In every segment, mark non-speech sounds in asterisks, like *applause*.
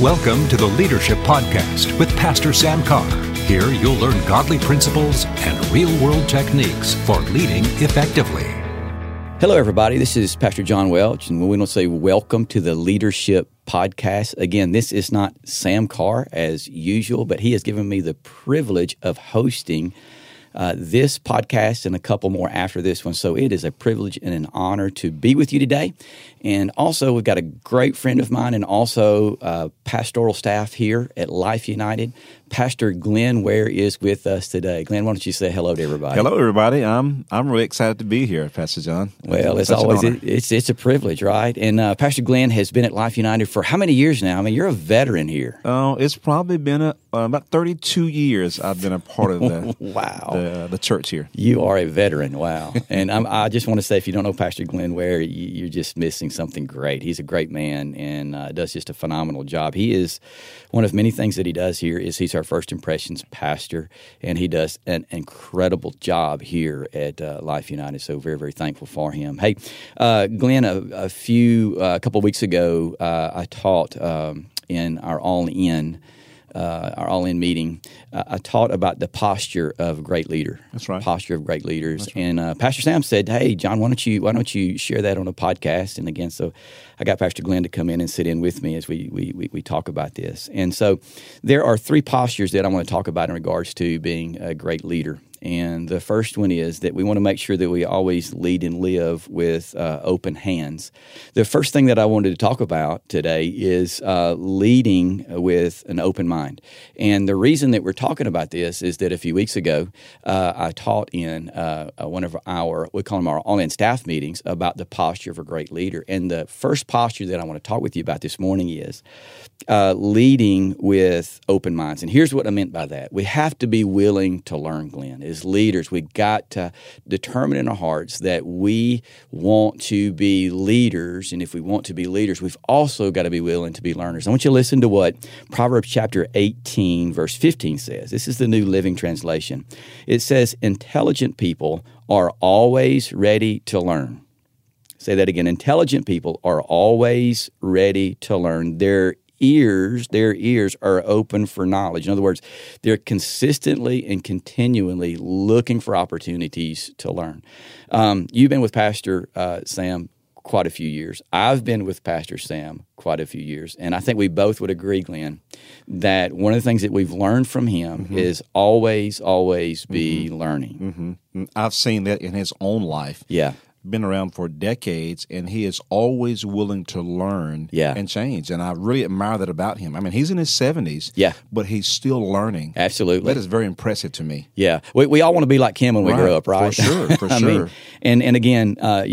Welcome to the Leadership Podcast with Pastor Sam Carr. Here you'll learn godly principles and real world techniques for leading effectively. Hello, everybody. This is Pastor John Welch, and we to say welcome to the Leadership Podcast. Again, this is not Sam Carr as usual, but he has given me the privilege of hosting uh, this podcast and a couple more after this one. So it is a privilege and an honor to be with you today. And also, we've got a great friend of mine and also uh, pastoral staff here at Life United. Pastor Glenn Ware is with us today. Glenn, why don't you say hello to everybody? Hello, everybody. I'm I'm really excited to be here, Pastor John. Well, it's, it's always it, it's it's a privilege, right? And uh, Pastor Glenn has been at Life United for how many years now? I mean, you're a veteran here. Oh, it's probably been a, uh, about 32 years. I've been a part of the *laughs* wow the, the, church here. You are a veteran. Wow. and I'm, i just want to say, if you don't know Pastor Glenn Ware, you, are just missing something great. He's a great man and uh, does just a phenomenal job. He is one of many things that he does here is he's our first impressions pastor, and he does an incredible job here at uh, Life United. So very very thankful for him. Hey, uh, Glenn, a, a few uh, a couple weeks ago, uh, I taught um, in our All In uh, our all in meeting, uh, I taught about the posture of a great leader. That's right. Posture of great leaders. Right. And uh, Pastor Sam said, "Hey, John, why don't you why don't you share that on a podcast?" And again, so I got Pastor Glenn to come in and sit in with me as we we, we, we talk about this. And so there are three postures that I want to talk about in regards to being a great leader. And the first one is that we want to make sure that we always lead and live with uh, open hands. The first thing that I wanted to talk about today is uh, leading with an open mind. And the reason that we're talking about this is that a few weeks ago, uh, I taught in uh, uh, one of our, we call them our all in staff meetings, about the posture of a great leader. And the first posture that I want to talk with you about this morning is uh, leading with open minds. And here's what I meant by that we have to be willing to learn, Glenn as leaders, we got to determine in our hearts that we want to be leaders. And if we want to be leaders, we've also got to be willing to be learners. I want you to listen to what Proverbs chapter 18, verse 15 says. This is the New Living Translation. It says, Intelligent people are always ready to learn. Say that again. Intelligent people are always ready to learn. They're ears, their ears are open for knowledge. In other words, they're consistently and continually looking for opportunities to learn. Um, you've been with Pastor uh, Sam quite a few years. I've been with Pastor Sam quite a few years. And I think we both would agree, Glenn, that one of the things that we've learned from him mm-hmm. is always, always be mm-hmm. learning. Mm-hmm. I've seen that in his own life. Yeah been around for decades and he is always willing to learn yeah. and change. And I really admire that about him. I mean, he's in his 70s, yeah. but he's still learning. Absolutely. That is very impressive to me. Yeah. We, we all want to be like him when right. we grow up, right? For sure, *laughs* for sure. Mean, and, and again, uh,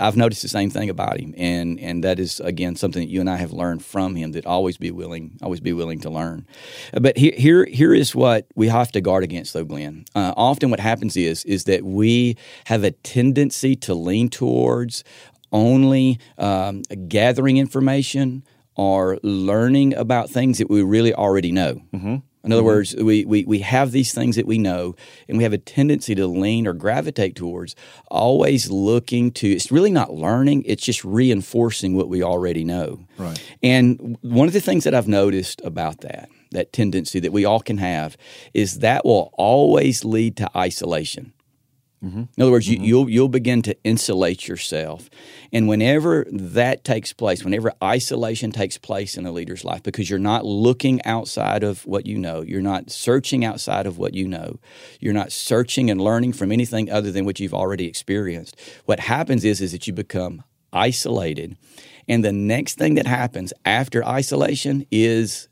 I've noticed the same thing about him. And, and that is, again, something that you and I have learned from him that always be willing, always be willing to learn. But here, here, here is what we have to guard against, though, Glenn. Uh, often what happens is, is that we have a tendency to lean towards only um, gathering information or learning about things that we really already know. Mm-hmm. In other mm-hmm. words, we, we, we have these things that we know, and we have a tendency to lean or gravitate towards always looking to, it's really not learning, it's just reinforcing what we already know. Right. And one of the things that I've noticed about that, that tendency that we all can have, is that will always lead to isolation. Mm-hmm. In other words, mm-hmm. you, will you'll begin to insulate yourself, and whenever that takes place, whenever isolation takes place in a leader's life, because you're not looking outside of what you know, you're not searching outside of what you know, you're not searching and learning from anything other than what you've already experienced. What happens is is that you become isolated, and the next thing that happens after isolation is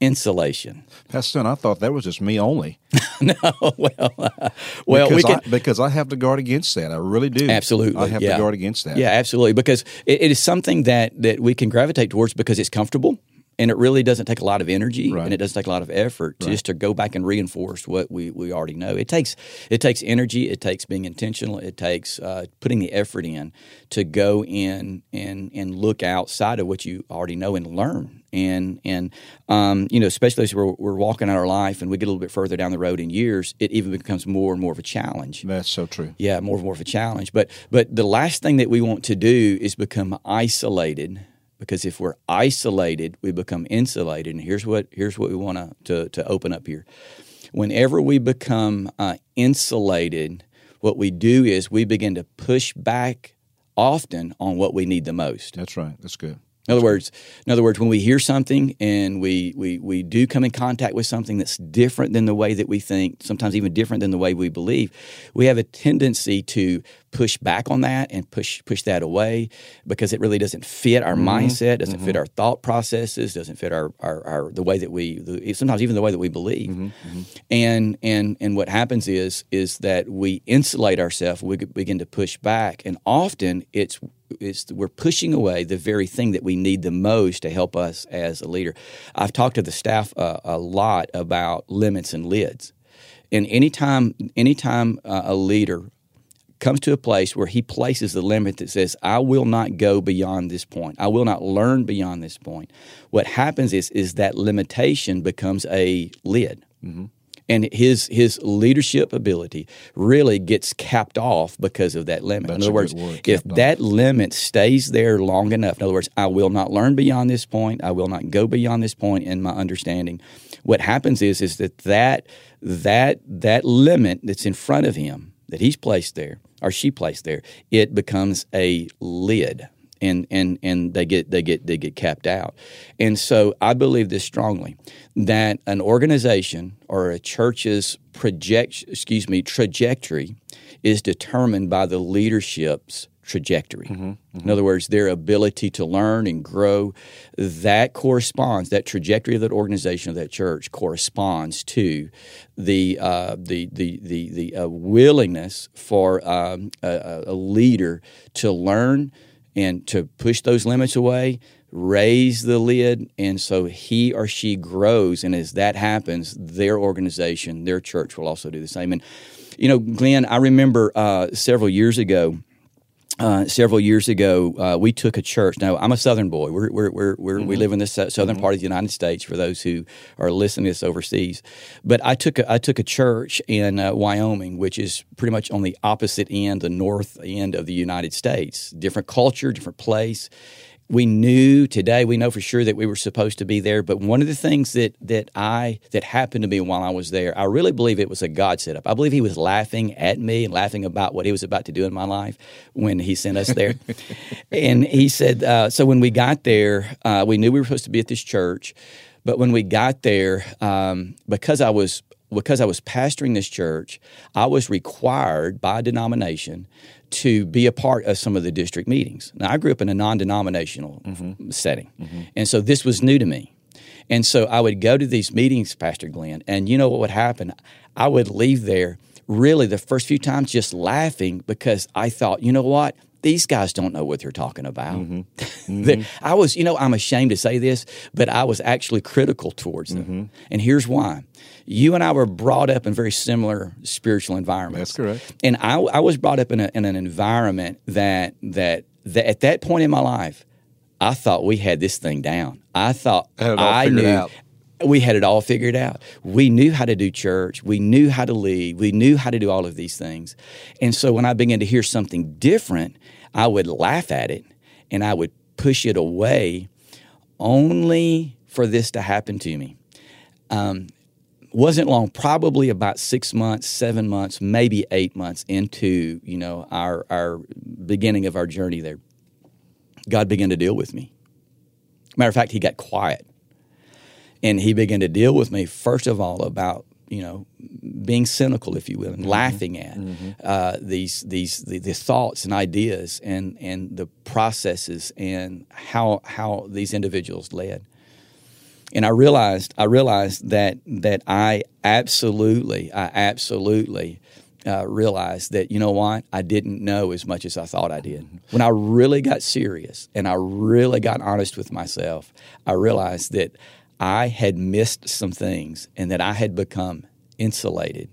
insulation. Pastor, I thought that was just me only. *laughs* no, well, uh, well, because we can, I, because I have to guard against that. I really do. Absolutely, I have yeah. to guard against that. Yeah, absolutely, because it, it is something that that we can gravitate towards because it's comfortable and it really doesn't take a lot of energy right. and it doesn't take a lot of effort right. just to go back and reinforce what we, we already know. It takes it takes energy it takes being intentional it takes uh, putting the effort in to go in and and look outside of what you already know and learn. And and um, you know especially as we're, we're walking out our life and we get a little bit further down the road in years it even becomes more and more of a challenge. That's so true. Yeah more and more of a challenge. But but the last thing that we want to do is become isolated because if we're isolated, we become insulated. And here's what here's what we want to to open up here. Whenever we become uh, insulated, what we do is we begin to push back often on what we need the most. That's right. That's good. In other words, in other words, when we hear something and we, we we do come in contact with something that's different than the way that we think, sometimes even different than the way we believe, we have a tendency to push back on that and push push that away because it really doesn't fit our mm-hmm. mindset, doesn't mm-hmm. fit our thought processes, doesn't fit our, our, our the way that we the, sometimes even the way that we believe. Mm-hmm. mm-hmm. And and and what happens is is that we insulate ourselves, we begin to push back, and often it's is we're pushing away the very thing that we need the most to help us as a leader. I've talked to the staff uh, a lot about limits and lids, and anytime anytime uh, a leader comes to a place where he places the limit that says, "I will not go beyond this point. I will not learn beyond this point." What happens is is that limitation becomes a lid. Mm-hmm and his his leadership ability really gets capped off because of that limit. That's in other words, word, if that limit stays there long enough, in other words, I will not learn beyond this point. I will not go beyond this point in my understanding. What happens is is that that that that limit that's in front of him that he's placed there or she placed there, it becomes a lid and and and they get they get they get capped out. And so I believe this strongly that an organization or a church's project excuse me trajectory is determined by the leadership's trajectory. Mm-hmm, mm-hmm. In other words, their ability to learn and grow, that corresponds, that trajectory of that organization of that church corresponds to the uh, the the the, the uh, willingness for um, a, a leader to learn and to push those limits away, raise the lid, and so he or she grows. And as that happens, their organization, their church will also do the same. And, you know, Glenn, I remember uh, several years ago, uh, several years ago, uh, we took a church. Now, I'm a Southern boy. We're, we're, we're, we're mm-hmm. We live in the southern mm-hmm. part of the United States. For those who are listening to this overseas, but I took a, I took a church in uh, Wyoming, which is pretty much on the opposite end, the north end of the United States. Different culture, different place, we knew today we know for sure that we were supposed to be there but one of the things that that i that happened to me while i was there i really believe it was a god setup. I believe he was laughing at me and laughing about what he was about to do in my life when he sent us there. *laughs* And he said uh, so when we got there uh, we knew we were supposed to be at this church but when we got there um, because i was because I was pastoring this church, I was required by denomination to be a part of some of the district meetings. Now, I grew up in a non denominational mm-hmm. setting, mm-hmm. and so this was new to me. And so I would go to these meetings, Pastor Glenn, and you know what would happen? I would leave there really the first few times just laughing because I thought, you know what? These guys don't know what they're talking about. Mm-hmm. *laughs* Mm-hmm. I was, you know, I'm ashamed to say this, but I was actually critical towards them. Mm-hmm. And here's why. You and I were brought up in very similar spiritual environments. That's correct. And I, I was brought up in, a, in an environment that, that, that at that point in my life, I thought we had this thing down. I thought I knew out we had it all figured out. We knew how to do church. We knew how to lead. We knew how to do all of these things. And so when I began to hear something different, I would laugh at it and I would push it away only for this to happen to me. Um, wasn't long, probably about six months, seven months, maybe eight months into you know our our beginning of our journey there. God began to deal with me. Matter of fact, He got quiet and he began to deal with me first of all about you know being cynical if you will and mm-hmm. laughing at mm-hmm. uh, these these the, the, thoughts and ideas and and the processes and how how these individuals led and I realized I realized that that I absolutely I absolutely uh, realized that you know what I didn't know as much as I thought I did. Mm-hmm. When I really got serious and I really got honest with myself, I realized that I had missed some things and that I had become insulated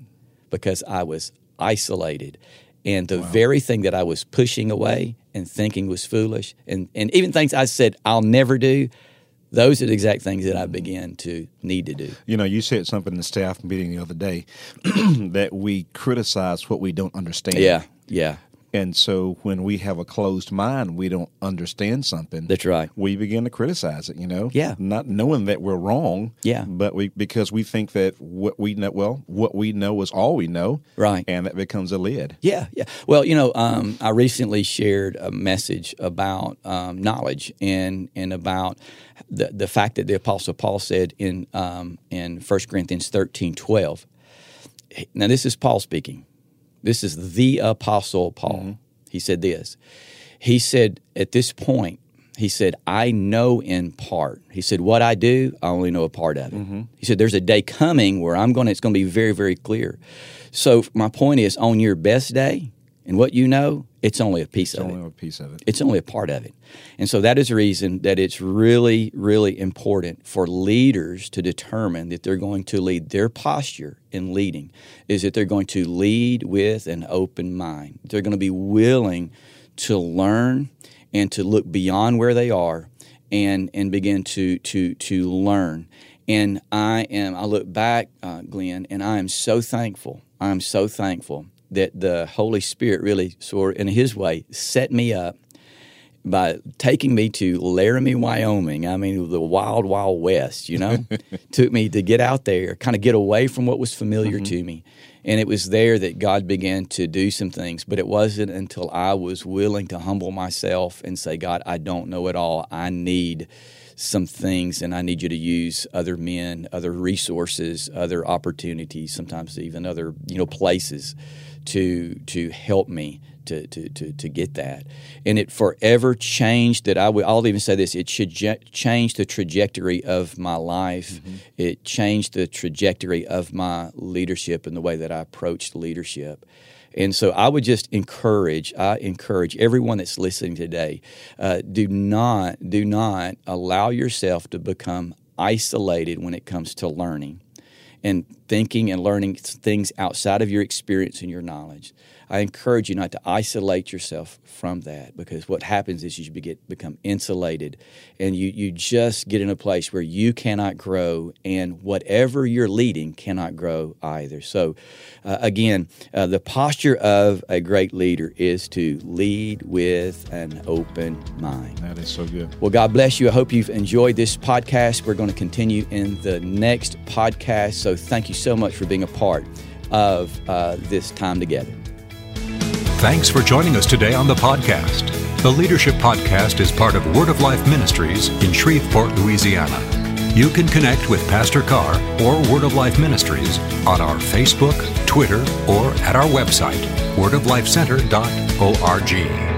because I was isolated. And the wow. very thing that I was pushing away and thinking was foolish, and, and even things I said I'll never do, those are the exact things that I began to need to do. You know, you said something in the staff meeting the other day *clears throat* that we criticize what we don't understand. Yeah, yeah. And so when we have a closed mind, we don't understand something. That's right. We begin to criticize it, you know? Yeah. Not knowing that we're wrong. Yeah. But we because we think that what we know well, what we know is all we know. Right. And that becomes a lid. Yeah, yeah. Well, you know, um, I recently shared a message about um, knowledge and and about the the fact that the Apostle Paul said in um, in 1 Corinthians thirteen twelve. Now, this is Paul speaking. This is the Apostle Paul. Mm-hmm. He said this. He said at this point, he said, I know in part. He said, What I do, I only know a part of it. Mm-hmm. He said, There's a day coming where I'm going to, it's going to be very, very clear. So, my point is, on your best day and what you know, it's only a piece It's of it. only a piece of it. It's only a part of it. And so that is the reason that it's really, really important for leaders to determine that they're going to lead their posture in leading is that they're going to lead with an open mind. They're going to be willing to learn and to look beyond where they are and and begin to to to learn. And I am I look back, uh, Glenn, and I am so thankful. I am so thankful that the Holy Spirit really sort of, in His way set me up by taking me to Laramie, Wyoming. I mean, the wild, wild west, you know, *laughs* took me to get out there, kind of get away from what was familiar mm-hmm. to me. And it was there that God began to do some things. But it wasn't until I was willing to humble myself and say, God, I don't know it all. I need some things and I need you to use other men, other resources, other opportunities, sometimes even other, you know, places to to help me to, to, to, to get that. And it forever changed that I would, I'll even say this, it should je- change the trajectory of my life. It changed the trajectory of my leadership and the way that I approached leadership. And so I would just encourage, I encourage everyone that's listening today, uh, do not, do not allow yourself to become isolated when it comes to learning and thinking and learning things outside of your experience and your knowledge. I encourage you not to isolate yourself from that because what happens is you get, become insulated and you, you just get in a place where you cannot grow and whatever you're leading cannot grow either. So, uh, again, uh, the posture of a great leader is to lead with an open mind. That is so good. Well, God bless you. I hope you've enjoyed this podcast. We're going to continue in the next podcast. So thank you so much for being a part of uh, this time together. Thanks for joining us today on the podcast. The Leadership Podcast is part of Word of Life Ministries in Shreveport, Louisiana. You can connect with Pastor Carr or Word of Life Ministries on our Facebook, Twitter, or at our website, wordoflifecenter.org.